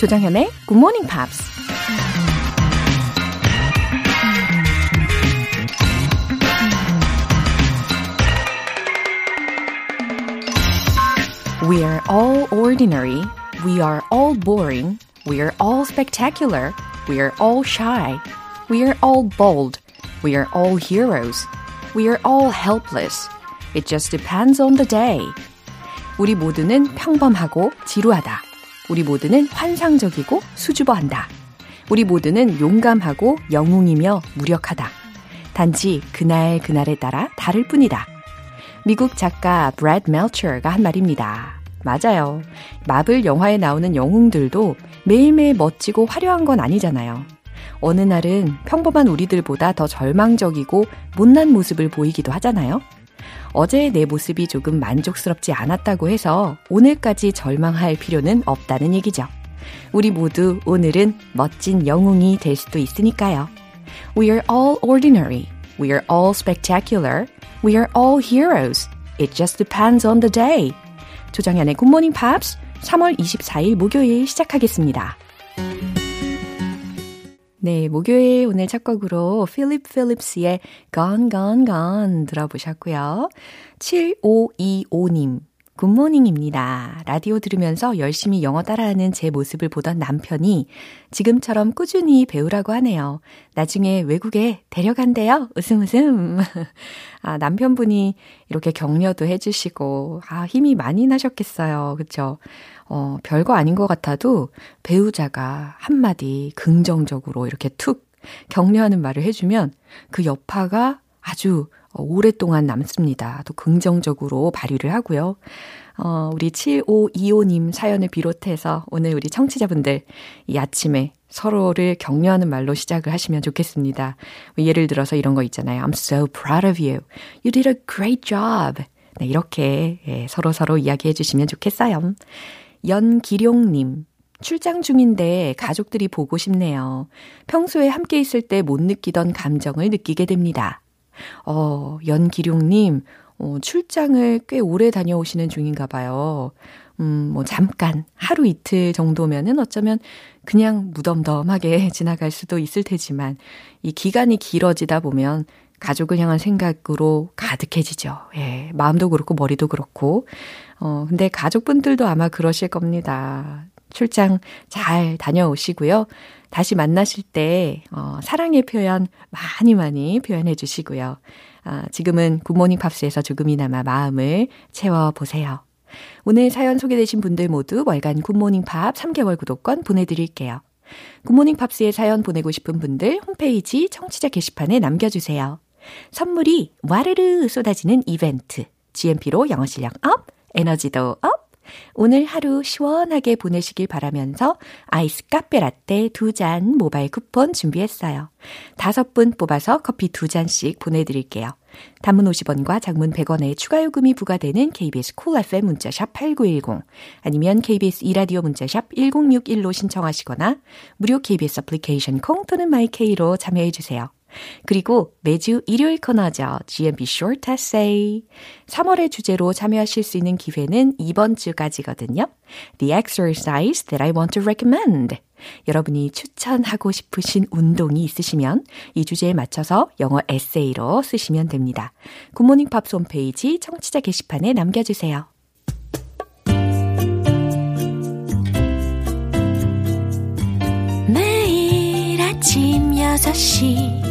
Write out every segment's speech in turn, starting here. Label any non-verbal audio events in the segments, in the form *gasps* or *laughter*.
조장현의 Good Morning Pops. We are all ordinary. We are all boring. We are all spectacular. We are all shy. We are all bold. We are all heroes. We are all helpless. It just depends on the day. 우리 모두는 평범하고 지루하다. 우리 모두는 환상적이고 수줍어한다. 우리 모두는 용감하고 영웅이며 무력하다. 단지 그날 그날에 따라 다를 뿐이다. 미국 작가 브래드 멜처가 한 말입니다. 맞아요. 마블 영화에 나오는 영웅들도 매일매일 멋지고 화려한 건 아니잖아요. 어느 날은 평범한 우리들보다 더 절망적이고 못난 모습을 보이기도 하잖아요. 어제의 내 모습이 조금 만족스럽지 않았다고 해서 오늘까지 절망할 필요는 없다는 얘기죠. 우리 모두 오늘은 멋진 영웅이 될 수도 있으니까요. We are all ordinary. We are all spectacular. We are all heroes. It just depends on the day. 조정현의 굿모닝 팝스 3월 24일 목요일 시작하겠습니다. 네, 목요일 오늘 첫 곡으로 필립 필립스의 Gone Gone Gone 들어보셨고요. 7525님 Good morning입니다. 라디오 들으면서 열심히 영어 따라하는 제 모습을 보던 남편이 지금처럼 꾸준히 배우라고 하네요. 나중에 외국에 데려간대요. 웃음 웃음. *laughs* 아, 남편분이 이렇게 격려도 해주시고, 아, 힘이 많이 나셨겠어요. 그쵸? 어, 별거 아닌 것 같아도 배우자가 한마디 긍정적으로 이렇게 툭 격려하는 말을 해주면 그 여파가 아주 오랫동안 남습니다. 또 긍정적으로 발휘를 하고요. 어, 우리 7525님 사연을 비롯해서 오늘 우리 청취자분들 이 아침에 서로를 격려하는 말로 시작을 하시면 좋겠습니다. 예를 들어서 이런 거 있잖아요. I'm so proud of you. You did a great job. 네, 이렇게 예, 서로 서로 이야기해 주시면 좋겠어요. 연기룡님. 출장 중인데 가족들이 보고 싶네요. 평소에 함께 있을 때 못 느끼던 감정을 느끼게 됩니다. 어, 연기룡님, 어, 출장을 꽤 오래 다녀오시는 중인가 봐요. 음, 뭐, 잠깐, 하루 이틀 정도면은 어쩌면 그냥 무덤덤하게 *laughs* 지나갈 수도 있을 테지만, 이 기간이 길어지다 보면 가족을 향한 생각으로 가득해지죠. 예, 마음도 그렇고, 머리도 그렇고. 어, 근데 가족분들도 아마 그러실 겁니다. 출장 잘 다녀오시고요. 다시 만나실 때, 어, 사랑의 표현 많이 많이 표현해 주시고요. 아, 지금은 굿모닝 팝스에서 조금이나마 마음을 채워보세요. 오늘 사연 소개되신 분들 모두 월간 굿모닝 팝스 3개월 구독권 보내드릴게요. 굿모닝 팝스에 사연 보내고 싶은 분들 홈페이지 청취자 게시판에 남겨주세요. 선물이 와르르 쏟아지는 이벤트. GMP로 영어 실력 up, 에너지도 up, 오늘 하루 시원하게 보내시길 바라면서 아이스 카페 라떼 두 잔 모바일 쿠폰 준비했어요. 다섯 분 뽑아서 커피 두 잔씩 보내드릴게요. 단문 50원과 장문 100원의 추가 요금이 부과되는 KBS Cool FM 문자샵 8910 아니면 KBS 이라디오 문자샵 1061로 신청하시거나 무료 KBS 애플리케이션 콩 또는 마이케이로 참여해 주세요. 그리고 매주 일요일 코너죠. GMP Short Essay. 3월의 주제로 참여하실 수 있는 기회는 이번 주까지거든요. The exercise that I want to recommend. 여러분이 추천하고 싶으신 운동이 있으시면 이 주제에 맞춰서 영어 에세이로 쓰시면 됩니다. 굿모닝 팝스 홈페이지 청취자 게시판에 남겨주세요. 매일 아침 6시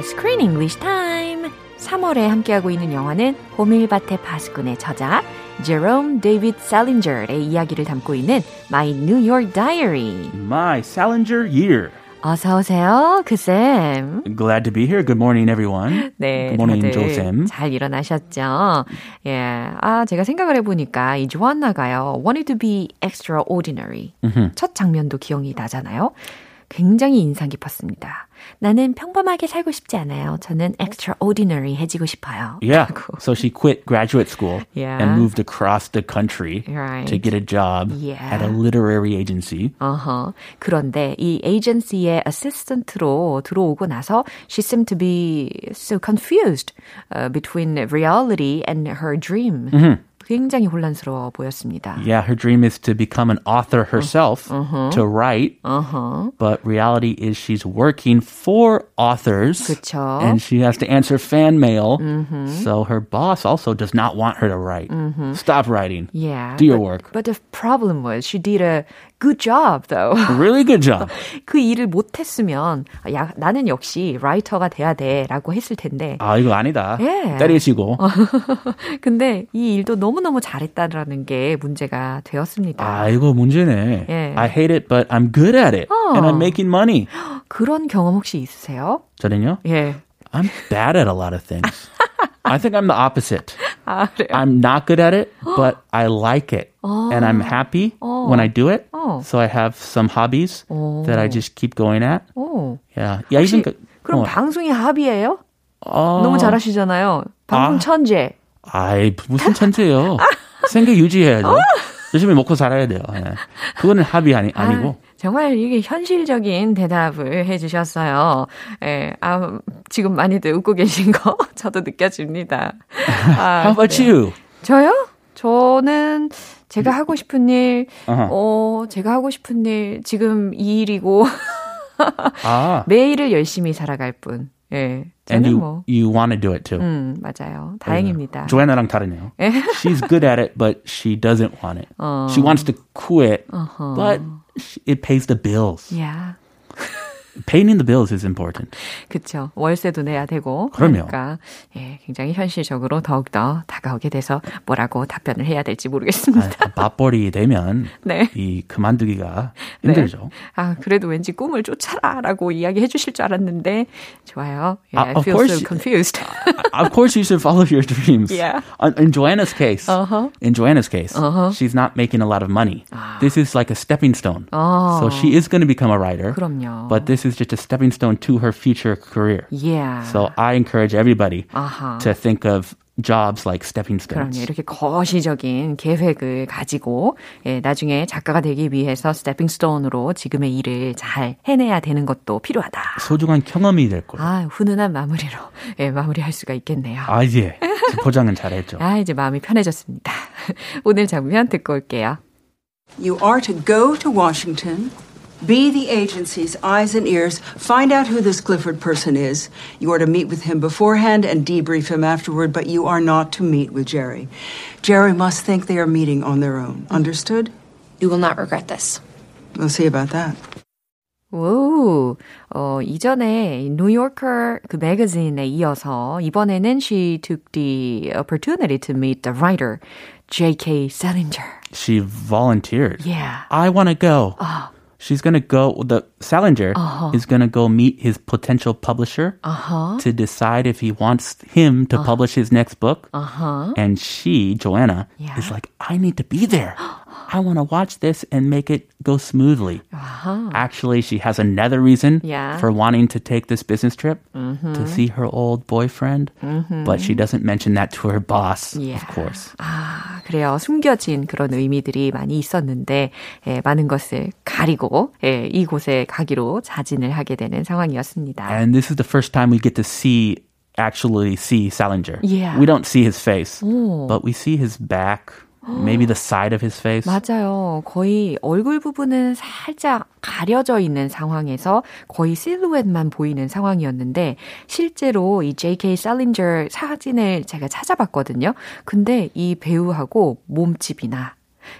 Screen English Time. 3월에 함께하고 있는 영화는 호밀밭의 파수꾼의 저자 제롬 데이비드 셀린저의 이야기를 담고 있는 My New York Diary. My Salinger Year. 어서 오세요, 그 쌤. Glad to be here. Good morning, everyone. 네, Good morning, 다들 조쌤. 잘 일어나셨죠? 예, 아 제가 생각을 해보니까 이 조안나가요. Wanted to be extraordinary. 첫 장면도 기억이 나잖아요. 굉장히 인상 깊었습니다. 나는 평범하게 살고 싶지 않아요. 저는 extraordinary 해지고 싶어요. Yeah. 라고. So she quit graduate school Yeah. and moved across the country Right. to get a job Yeah. at a literary agency. 어허. 그런데 이 에이전시의 어시스턴트로 들어오고 나서 she seemed to be so confused uh, between reality and her dream. 굉장히 혼란스러워 보였습니다. Yeah, her dream is to become an author herself, to write. But reality is she's working for authors. 그쵸. And she has to answer fan mail. So her boss also does not want her to write. Stop writing. Yeah. Do your but, work. But the problem was she did a good job though. Really good job. 그 일을 못했으면 야 나는 역시 라이터가 돼야 돼라고 했을 텐데. 아, 이거 아니다. 예. 때리시고. 근데 이 일도 너무 너무 잘했다라는 게 문제가 되었습니다. 아, 이거 문제네. 예. I hate it, but I'm good at it. And I'm making money. 그런 경험 혹시 있으세요? 저는요? 예. I'm bad at a lot of things. I think I'm the opposite. 아, 그래요? I'm not good at it, but I like it. And I'm happy when I do it. 어. So I have some hobbies that I just keep going at. 오. Yeah. Yeah, 혹시 even 그- 그럼 어. 방송이 합이에요? 어, 너무 잘하시잖아요. 방송 아. 천재. 아이, 무슨 천재예요. 생계 유지해야죠. 열심히 먹고 살아야 돼요. 예. 그거는 합의 아니, 아니고. 아, 정말 이게 현실적인 대답을 해주셨어요. 예, 아, 지금 많이들 웃고 계신 거 *laughs* 저도 느껴집니다. 아, *laughs* How about 그래요. you? 저요? 저는 제가 하고 싶은 일, 어허. 어, 제가 하고 싶은 일, 지금 이 일이고, 아, *laughs* 매일을 열심히 살아갈 뿐. 예. and 저는 you, 뭐, you want to do it too. 음, 맞아요. 다행입니다. 조애나랑 다르네요. She's good at it, but she doesn't want it. 어. She wants to quit, 어허. but she- it pays the bills. 야, Paying the bills is important. 그쵸. 월세도 내야 되고. 그럼요. 그러니까, 예, 굉장히 현실적으로 더욱더 다가오게 돼서 뭐라고 답변을 해야 될지 모르겠습니다. 아, 맞벌이 되면 *laughs* 네. 이 그만두기가 힘들죠. 아, 그래도 왠지 꿈을 쫓아라라고 이야기해 주실 줄 알았는데, 좋아요. 예, 아, I of feel course so you- confused. *laughs* of course, you should follow your dreams. Yeah. Uh, In Joanna's case, Uh-huh. in Joanna's case, Uh-huh. she's not making a lot of money. Ah. This is like a stepping stone. 어, So she is going to become a writer. 그럼요. But this is just a stepping stone to her future career. yeah. So I encourage everybody 아하. to think of jobs like stepping 그럼요. stones. 이렇게 거시적인 계획을 가지고 예, 나중에 작가가 되기 위해서 스태핑 스톤으로 지금의 일을 잘 해내야 되는 것도 필요하다. 소중한 경험이 될 거예요. 아, 훈훈한 마무리로 예, 마무리할 수가 있겠네요. 아, 예. 포장은 잘했죠. 아, 이제 마음이 편해졌습니다. 오늘 장면 듣고 올게요. You are to go to Washington, be the agency's eyes and ears, find out who this Clifford person is. You are to meet with him beforehand and debrief him afterward, but you are not to meet with Jerry. Jerry must think they are meeting on their own. Understood? You will not regret this. We'll see about that. 오, 어, 이전에 뉴요커 그 매거진에 이어서 이번에는 she took the opportunity to meet the writer J.K. Salinger. She volunteered. Yeah. I want to go. Ah. She's going to go, the Salinger Uh-huh. is going to go meet his potential publisher Uh-huh. to decide if he wants him to publish his next book. Uh-huh. And she, Joanna, Yeah. is like, I need to be there. *gasps* I want to watch this and make it go smoothly. Uh-huh. Actually, she has another reason Yeah. for wanting to take this business trip to see her old boyfriend, but she doesn't mention that to her boss, Yeah. of course. 아, 그래요. 숨겨진 그런 의미들이 많이 있었는데, 예, 많은 것을 가리고, 예, 이곳에 가기로 자진을 하게 되는 상황이었습니다. And this is the first time we get to see actually see Salinger. Yeah. We don't see his face, 오. but we see his back, Maybe the side of his face. 맞아요. 거의 얼굴 부분은 살짝 가려져 있는 상황에서 거의 실루엣만 보이는 상황이었는데 실제로 이 J.K. 셀린저 사진을 제가 찾아봤거든요. 근데 이 배우하고 몸집이나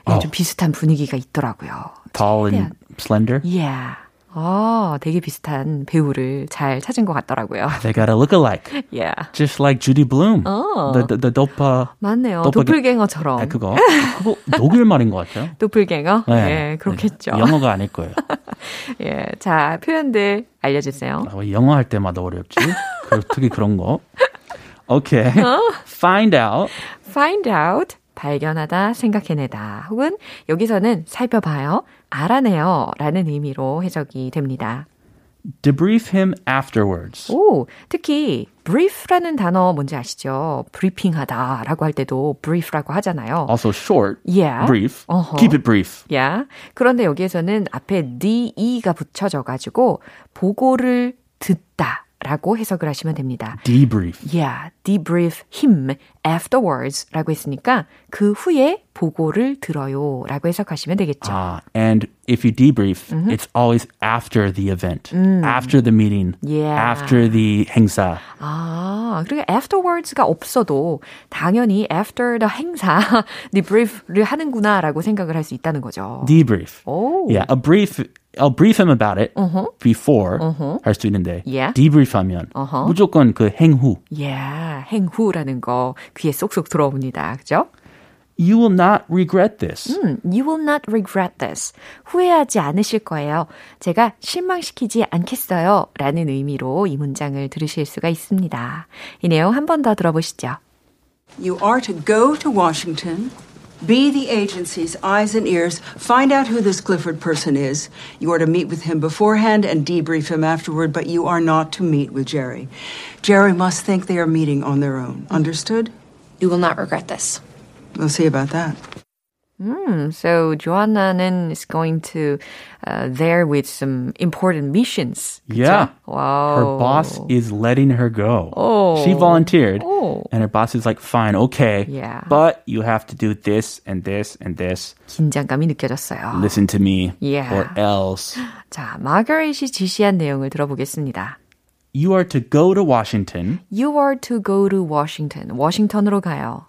예, 좀 어. 비슷한 분위기가 있더라고요. Tall and slender. Yeah. 아, 되게 비슷한 배우를 잘 찾은 것 같더라고요. *laughs* They got a look-alike. Yeah. Just like Judy Bloom. 어. The, the, the dopa. 맞네요. 도플갱- 도플갱어처럼. 아, 그거. 그거 독일 말인 것 같아요. *laughs* 도플갱어? 네. 예, 그렇겠죠. 영어가 아닐 거예요. *laughs* 예, 자, 표현들 알려주세요. 아, 왜 영어 할 때마다 어렵지? 그, 특히 그런 거. Okay. Find out. find out, 발견하다, 생각해내다. 혹은 여기서는 살펴봐요, 알아내요 라는 의미로 해석이 됩니다. Debrief him afterwards. 오, 특히 brief라는 단어 뭔지 아시죠? 브리핑하다 라고 할 때도 brief라고 하잖아요. Also short. Yeah. Brief. 어허. Keep it brief. 야. 그런데 여기에서는 앞에 DE가 붙여져 가지고 보고를 듣다 라고 해석을 하시면 됩니다. Debrief. Yeah, debrief him afterwards 라고 했으니까 그 후에 보고를 들어요 라고 해석하시면 되겠죠. Uh, and if you debrief, it's always after the event, after the meeting, Yeah. after the 행사. 아, 그러니까 afterwards가 없어도 당연히 after the 행사 debrief를 하는구나라고 생각을 할 수 있다는 거죠. Debrief. 오. Yeah, a brief. I'll brief him about it before 할수 있는데 Yeah. debrief 하면 어허. 무조건 그 행후. Yeah, 행후라는 거 귀에 쏙쏙 들어옵니다. 그죠? You will not regret this. 음, you will not regret this. 후회하지 않으실 거예요. 제가 실망시키지 않겠어요. 라는 의미로 이 문장을 들으실 수가 있습니다. 이 내용 한 번 더 들어보시죠. You are to go to Washington, be the agency's eyes and ears, find out who this Clifford person is. You are to meet with him beforehand and debrief him afterward, but you are not to meet with Jerry. Jerry must think they are meeting on their own. Understood? You will not regret this. We'll see about that. Mm, so Joanna는 is going to uh, there with some important missions. 그쵸? Yeah. Wow. Her boss is letting her go. Oh. She volunteered. Oh. And her boss is like, fine, okay. Yeah. But you have to do this and this and this. 긴장감이 느껴졌어요. Listen to me. Yeah. Or else. *gasps* 자, 마거릿이 지시한 내용을 들어보겠습니다. You are to go to Washington, You are to go to Washington. 워싱턴으로 가요.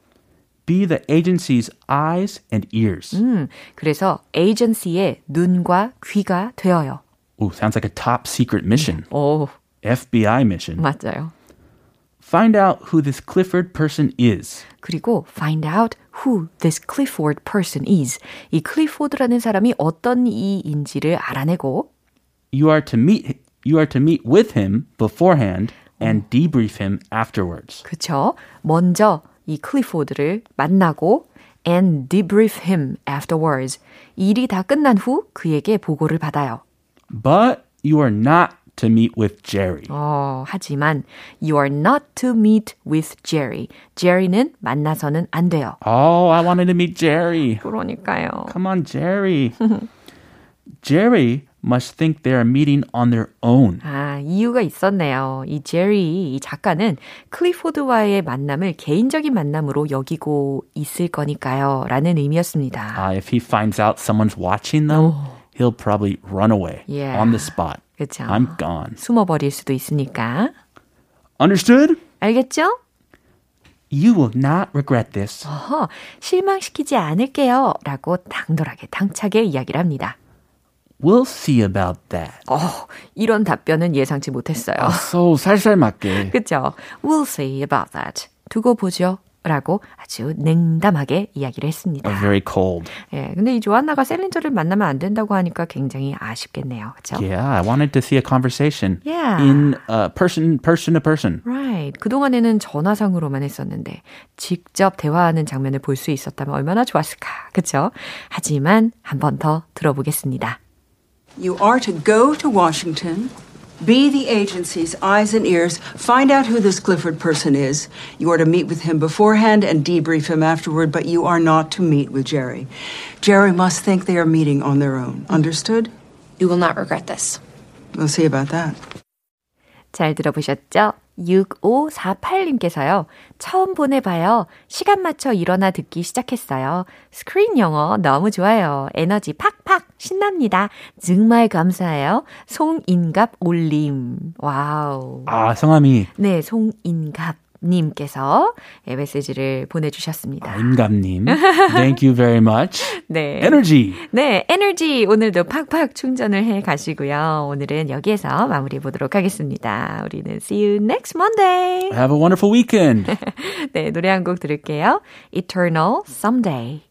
be the agency's eyes and ears. 음, 그래서 에이전시의 눈과 귀가 되어요. Ooh, sounds like a top secret mission. 오, FBI mission. 맞아요. Find out who this Clifford person is. 그리고 find out who this Clifford person is. 이 클리포드라는 사람이 어떤 이인지를 알아내고 You are to meet you are to meet with him beforehand and debrief him afterwards. 그쵸? 먼저 이 클리포드를 만나고 and debrief him afterwards. 일이 다 끝난 후 그에게 보고를 받아요. But you are not to meet with Jerry. 어, 하지만 you are not to meet with Jerry. Jerry는 만나서는 안 돼요. Oh, I wanted to meet Jerry. 그러니까요. Come on, Jerry. Jerry must think they are meeting on their own. 아, 이유가 있었네요. 이 제리, 이 작가는 클리포드와의 만남을 개인적인 만남으로 여기고 있을 거니까요. 라는 의미였습니다. Uh, if he finds out someone's watching them, he'll probably run away Yeah. on the spot. 그쵸. I'm gone. 숨어버릴 수도 있으니까. Understood? 알겠죠? You will not regret this. 어허, 실망시키지 않을게요. 라고 당돌하게, 당차게 이야기를 합니다. We'll see about that. 어, 이런 답변은 예상치 못했어요. So 살살 맞게. 그쵸? We'll see about that. 두고 보죠. 라고 아주 냉담하게 이야기를 했습니다. Very cold. 예, 근데 이 조안나가 셀린저를 만나면 안 된다고 하니까 굉장히 아쉽겠네요. 그쵸? Yeah, I wanted to see a conversation Yeah. in uh, person, person to person. Right. 그동안에는 전화상으로만 했었는데 직접 대화하는 장면을 볼 수 있었다면 얼마나 좋았을까. 그쵸? 하지만 한 번 더 들어보겠습니다. You are to go to Washington, be the agency's eyes and ears, find out who this Clifford person is. You are to meet with him beforehand and debrief him afterward, but you are not to meet with Jerry. Jerry must think they are meeting on their own. Understood? You will not regret this. We'll see about that. 잘 들어보셨죠? 6548님께서요. 처음 보내봐요. 시간 맞춰 일어나 듣기 시작했어요. 스크린 영어 너무 좋아요. 에너지 팍팍 신납니다. 정말 감사해요. 송인갑 올림. Wow. 아, 성함이 네, 송인갑. 인갑님께서 메시지를 보내주셨습니다. 아, 임갑님. Thank you very much. *laughs* 네. 에너지. 네, 에너지 오늘도 팍팍 충전을 해 가시고요. 오늘은 여기에서 마무리 보도록 하겠습니다. 우리는 see you next Monday. Have a wonderful weekend. *laughs* 네, 노래 한 곡 들을게요. Eternal Someday.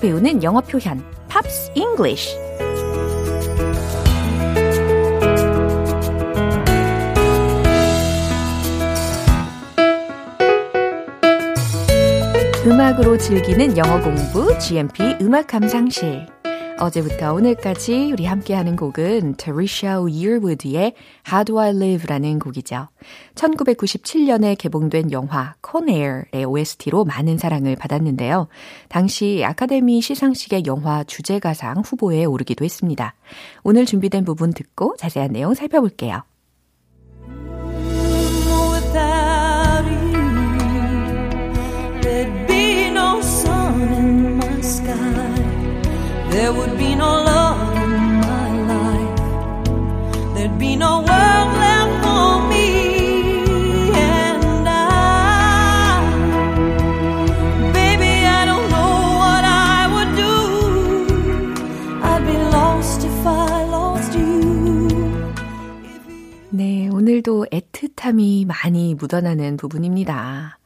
배우는 영어 표현 Pops English 음악으로 즐기는 영어 공부 GMP 음악 감상실. 어제부터 오늘까지 우리 함께하는 곡은 Trisha Yearwood의 How Do I Live라는 곡이죠. 1997년에 개봉된 영화 Con Air의 OST로 많은 사랑을 받았는데요. 당시 아카데미 시상식의 영화 주제가상 후보에 오르기도 했습니다. 오늘 준비된 부분 듣고 자세한 내용 살펴볼게요. There would be no love in my life. There'd be no world left for me and I. Baby, I don't know what I would do. I'd be lost if I lost you. 네, 오늘도 애틋함이 많이 묻어나는 부분입니다.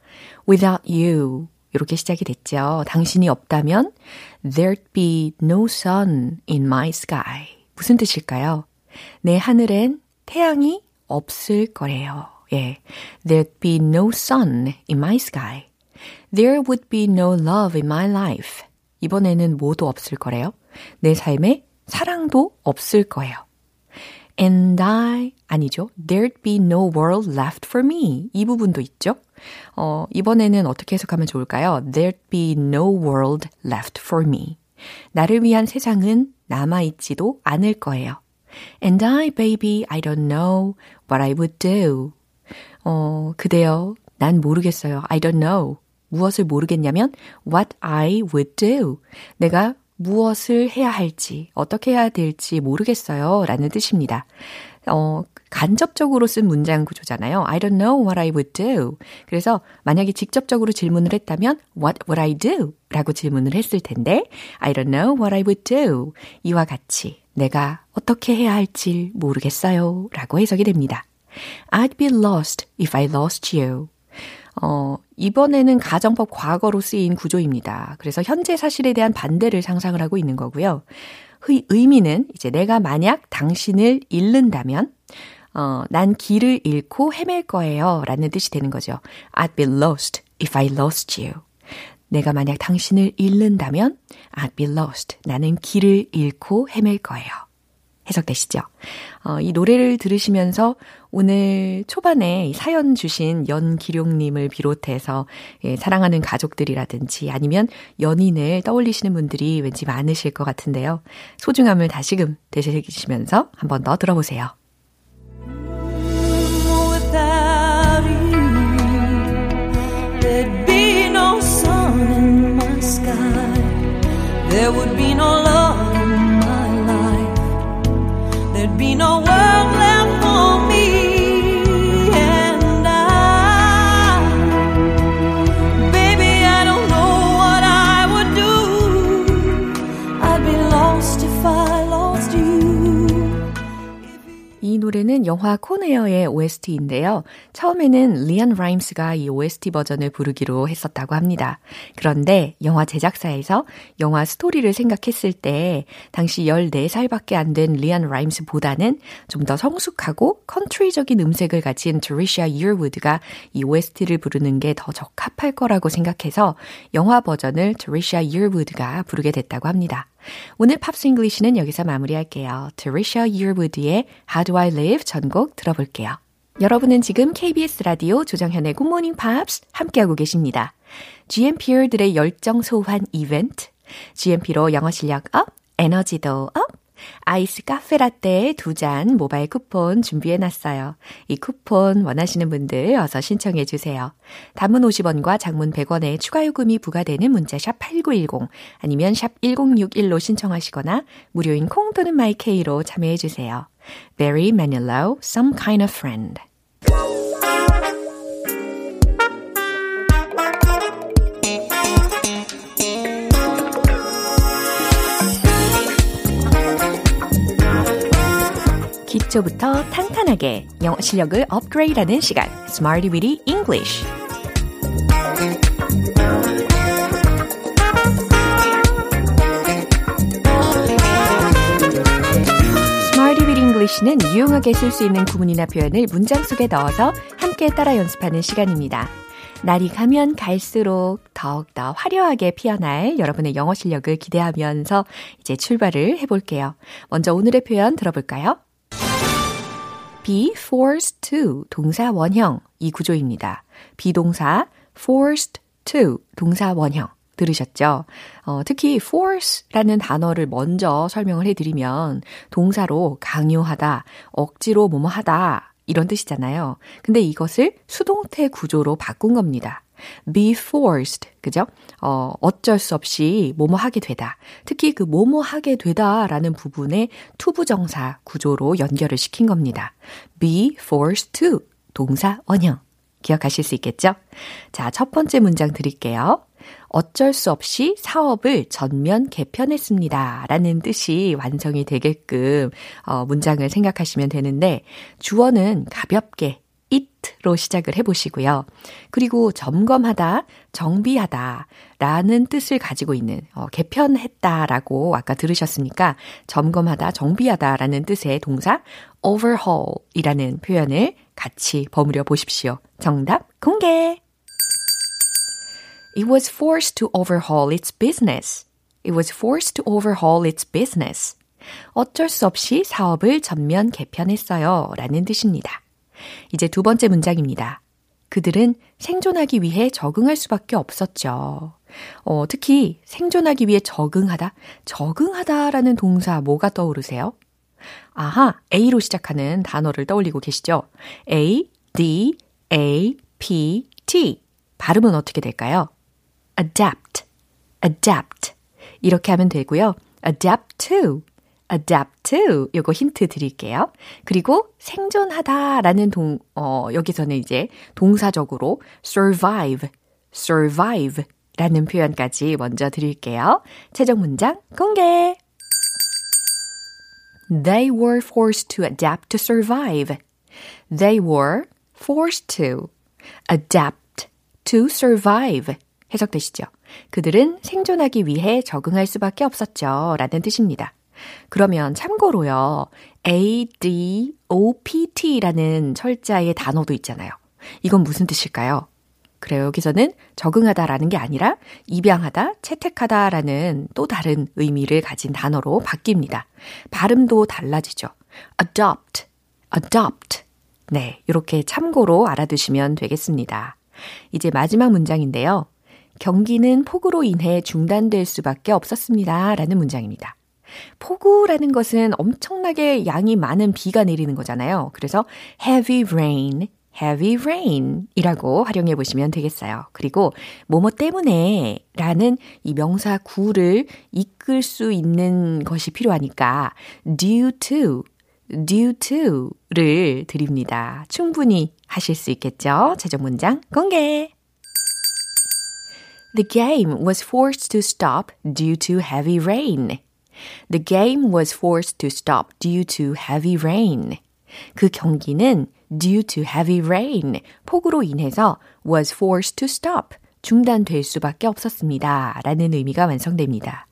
Without you. 이렇게 시작이 됐죠. 당신이 없다면 There'd be no sun in my sky. 무슨 뜻일까요? 내 하늘엔 태양이 없을 거래요. 예. There'd be no sun in my sky. There would be no love in my life. 이번에는 뭐도 없을 거래요. 내 삶에 사랑도 없을 거예요. And I, 아니죠. There'd be no world left for me. 이 부분도 있죠. 어, 이번에는 어떻게 해석하면 좋을까요? There'd be no world left for me. 나를 위한 세상은 남아있지도 않을 거예요. And I, baby, I don't know what I would do. 어, 그대요. 난 모르겠어요. I don't know. 무엇을 모르겠냐면 what I would do. 내가 무엇을 해야 할지, 어떻게 해야 될지 모르겠어요. 라는 뜻입니다. 어, 간접적으로 쓴 문장 구조잖아요. I don't know what I would do. 그래서 만약에 직접적으로 질문을 했다면 What would I do? 라고 질문을 했을 텐데 I don't know what I would do. 이와 같이 내가 어떻게 해야 할지 모르겠어요. 라고 해석이 됩니다. I'd be lost if I lost you. 어, 이번에는 가정법 과거로 쓰인 구조입니다. 그래서 현재 사실에 대한 반대를 상상을 하고 있는 거고요. 의, 의미는 이제 내가 만약 당신을 잃는다면 어, 난 길을 잃고 헤맬 거예요. 라는 뜻이 되는 거죠. I'd be lost if I lost you. 내가 만약 당신을 잃는다면 I'd be lost. 나는 길을 잃고 헤맬 거예요. 해석되시죠? 어, 이 노래를 들으시면서 오늘 초반에 사연 주신 연기룡님을 비롯해서 예, 사랑하는 가족들이라든지 아니면 연인을 떠올리시는 분들이 왠지 많으실 것 같은데요. 소중함을 다시금 되새기시면서 한 번 더 들어보세요. There'd be no love in my life. There'd be no world 노래는 영화 코네어의 OST인데요. 처음에는 리안 라임스가 이 OST 버전을 부르기로 했었다고 합니다. 그런데 영화 제작사에서 영화 스토리를 생각했을 때 당시 14살밖에 안 된 리안 라임스보다는 좀 더 성숙하고 컨트리적인 음색을 가진 트리샤 이어우드가 이 OST를 부르는 게 더 적합할 거라고 생각해서 영화 버전을 트리샤 이어우드가 부르게 됐다고 합니다. 오늘 Pops English는 여기서 마무리할게요. Trisha Yearwood의 How Do I Live 전곡 들어볼게요. 여러분은 지금 KBS 라디오 조정현의 Good Morning Pops 함께하고 계십니다. GMP들의 열정 소환 이벤트, GMP로 영어 실력 up, 에너지도 up, 아이스 카페 라떼 두 잔 모바일 쿠폰 준비해 놨어요. 이 쿠폰 원하시는 분들 어서 신청해 주세요. 단문 50원과 장문 100원의 추가 요금이 부과되는 문자 샵 8910 아니면 샵 1061로 신청하시거나 무료인 콩 또는 마이케이로 참여해 주세요. Barry Manilow, Some Kind of Friend. 기초부터 탄탄하게 영어 실력을 업그레이드하는 시간 Smarty Weedy English English는 유용하게 쓸 수 있는 구문이나 표현을 문장 속에 넣어서 함께 따라 연습하는 시간입니다. 날이 가면 갈수록 더욱더 화려하게 피어날 여러분의 영어 실력을 기대하면서 이제 출발을 해볼게요. 먼저 오늘의 표현 들어볼까요? Be forced to 동사 원형 이 구조입니다. 비동사 forced to 동사 원형 들으셨죠? 어, 특히 force라는 단어를 먼저 설명을 해드리면 동사로 강요하다, 억지로 뭐뭐 하다 이런 뜻이잖아요. 근데 이것을 수동태 구조로 바꾼 겁니다. Be forced, 그죠? 어, 어쩔 수 없이 뭐뭐 하게 되다. 특히 그 뭐뭐 하게 되다라는 부분에 투부정사 구조로 연결을 시킨 겁니다. be forced to, 동사 원형. 기억하실 수 있겠죠? 자, 첫 번째 문장 드릴게요. 어쩔 수 없이 사업을 전면 개편했습니다. 라는 뜻이 완성이 되게끔 어, 문장을 생각하시면 되는데 주어는 가볍게 it로 시작을 해보시고요. 그리고 점검하다, 정비하다 라는 뜻을 가지고 있는 어, 개편했다 라고 아까 들으셨으니까 점검하다, 정비하다 라는 뜻의 동사 overhaul 이라는 표현을 같이 버무려 보십시오. 정답 공개! It was forced to overhaul its business. It was forced to overhaul its business. 어쩔 수 없이 사업을 전면 개편했어요. 라는 뜻입니다. 이제 두 번째 문장입니다. 그들은 생존하기 위해 적응할 수밖에 없었죠. 어, 특히 생존하기 위해 적응하다, 적응하다라는 동사 뭐가 떠오르세요? 아하, A로 시작하는 단어를 떠올리고 계시죠? A, D, A, P, T. 발음은 어떻게 될까요? adapt, adapt. 이렇게 하면 되고요. adapt to, adapt to 요거 힌트 드릴게요. 그리고 생존하다라는 동, 어, 여기서는 이제 동사적으로 survive, survive 라는 표현까지 먼저 드릴게요. 최종 문장 공개! They were forced to adapt to survive. They were forced to adapt to survive. 해석되시죠? 그들은 생존하기 위해 적응할 수밖에 없었죠. 라는 뜻입니다. 그러면 참고로요. ADOPT라는 철자의 단어도 있잖아요. 이건 무슨 뜻일까요? 그래요. 여기서는 적응하다라는 게 아니라 입양하다, 채택하다라는 또 다른 의미를 가진 단어로 바뀝니다. 발음도 달라지죠. adopt, adopt. 네, 이렇게 참고로 알아두시면 되겠습니다. 이제 마지막 문장인데요. 경기는 폭우로 인해 중단될 수밖에 없었습니다. 라는 문장입니다. 폭우라는 것은 엄청나게 양이 많은 비가 내리는 거잖아요. 그래서 heavy rain, heavy rain 이라고 활용해 보시면 되겠어요. 그리고 뭐뭐 때문에 라는 이 명사 구를 이끌 수 있는 것이 필요하니까 due to, due to를 드립니다. 충분히 하실 수 있겠죠? 최종 문장 공개! The game was forced to stop due to heavy rain. The game was forced to stop due to heavy rain. 그 경기는 due to heavy rain, 폭우로 인해서 was forced to stop, 중단될 수밖에 없었습니다. 라는 의미가 완성됩니다.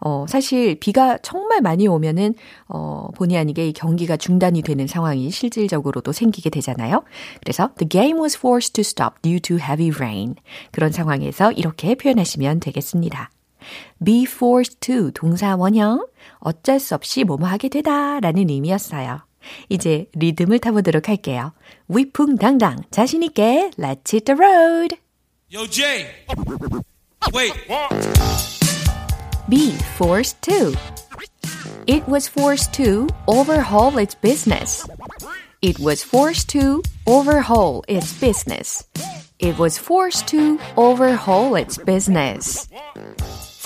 어, 사실 비가 정말 많이 오면은 어, 본의 아니게 이 경기가 중단이 되는 상황이 실질적으로도 생기게 되잖아요. 그래서 the game was forced to stop due to heavy rain. 그런 상황에서 이렇게 표현하시면 되겠습니다. be forced to 동사 원형 어쩔 수 없이 뭐뭐 하게 되다 라는 의미였어요. 이제 리듬을 타보도록 할게요. 위풍당당 자신있게 Let's hit the road. Yo, Jay. Wait. Be forced to. It was forced to overhaul its business. It was forced to overhaul its business. It was forced to overhaul its business.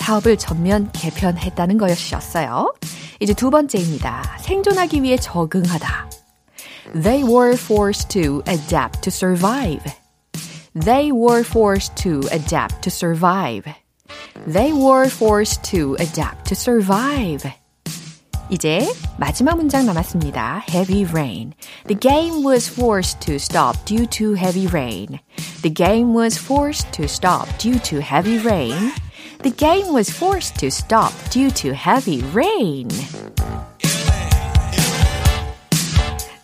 사업을 전면 개편했다는 것이었어요. 이제 두 번째입니다. 생존하기 위해 적응하다. They were forced to adapt to survive. They were forced to adapt to survive. They were forced to adapt to survive. 이제 마지막 문장 남았습니다. Heavy rain. The game was forced to stop due to heavy rain. The game was forced to stop due to heavy rain. The game was forced to stop due to heavy rain.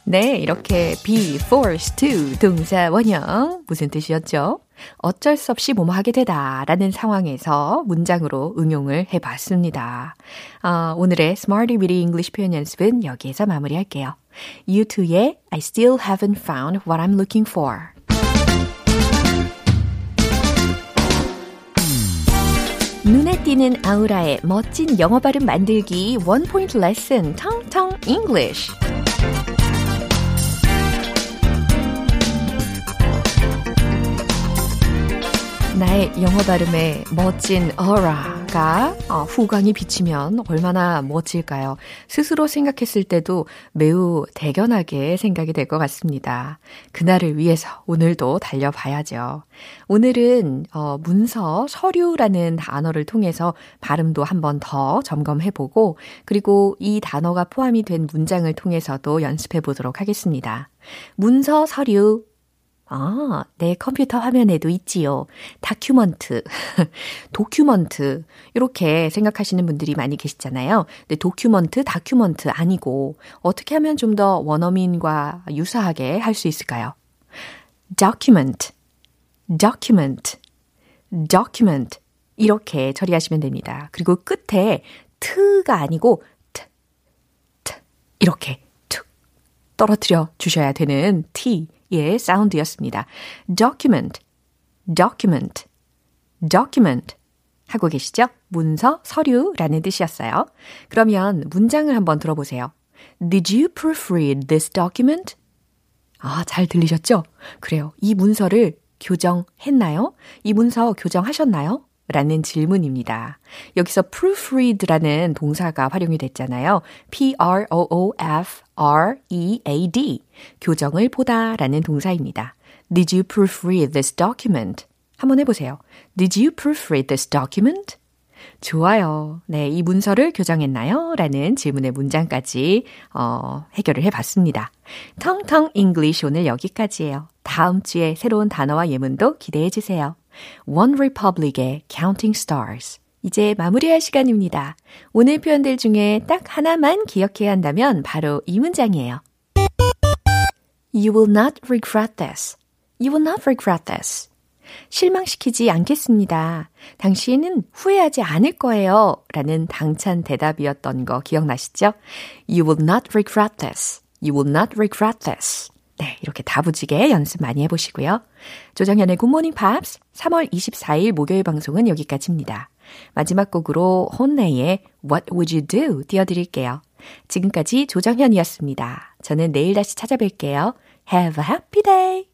네, 이렇게 be forced to 동사 원형 무슨 뜻이었죠? 어쩔 수 없이 뭐뭐 하게 되다 라는 상황에서 문장으로 응용을 해봤습니다. 어, 오늘의 Smarty Weedy English 표현 연습은 여기에서 마무리할게요. U2의 I still haven't found what I'm looking for. 띄는 아우라의 멋진 영어 발음 만들기 원 포인트 레슨 텅텅 English. 나의 영어 발음에 멋진 어라 가 어, 후광이 비치면 얼마나 멋질까요? 스스로 생각했을 때도 매우 대견하게 생각이 될 것 같습니다. 그날을 위해서 오늘도 달려봐야죠. 오늘은 어, 문서, 서류라는 단어를 통해서 발음도 한 번 더 점검해보고 그리고 이 단어가 포함이 된 문장을 통해서도 연습해 보도록 하겠습니다. 문서, 서류, 아, 내 컴퓨터 화면에도 있지요. 다큐먼트, *laughs* 도큐먼트, 이렇게 생각하시는 분들이 많이 계시잖아요. 근데 도큐먼트, 다큐먼트 아니고, 어떻게 하면 좀 더 원어민과 유사하게 할 수 있을까요? document, document, document. 이렇게 처리하시면 됩니다. 그리고 끝에 트가 아니고, 트, 트, 이렇게 툭 떨어뜨려 주셔야 되는 T. 의 사운드였습니다. document, document, document 하고 계시죠? 문서, 서류라는 뜻이었어요. 그러면 문장을 한번 들어보세요. Did you proofread this document? 아, 잘 들리셨죠? 그래요. 이 문서를 교정했나요? 이 문서 교정하셨나요? 라는 질문입니다. 여기서 proofread라는 동사가 활용이 됐잖아요. P-R-O-O-F-R-E-A-D. 교정을 보다 라는 동사입니다. Did you proofread this document? 한번 해보세요. Did you proofread this document? 좋아요. 네, 이 문서를 교정했나요? 라는 질문의 문장까지 어, 해결을 해봤습니다. 텅텅 English 오늘 여기까지예요. 다음 주에 새로운 단어와 예문도 기대해 주세요. One Republic의 Counting Stars. 이제 마무리할 시간입니다. 오늘 표현들 중에 딱 하나만 기억해야 한다면 바로 이 문장이에요. You will not regret this. You will not regret this. 실망시키지 않겠습니다. 당신은 후회하지 않을 거예요. 라는 당찬 대답이었던 거 기억나시죠? You will not regret this. You will not regret this. 네, 이렇게 다부지게 연습 많이 해보시고요. 조정현의 굿모닝 팝스 3월 24일 목요일 방송은 여기까지입니다. 마지막 곡으로 혼내의 What Would You Do 띄워드릴게요. 지금까지 조정현이었습니다. 저는 내일 다시 찾아뵐게요. Have a happy day!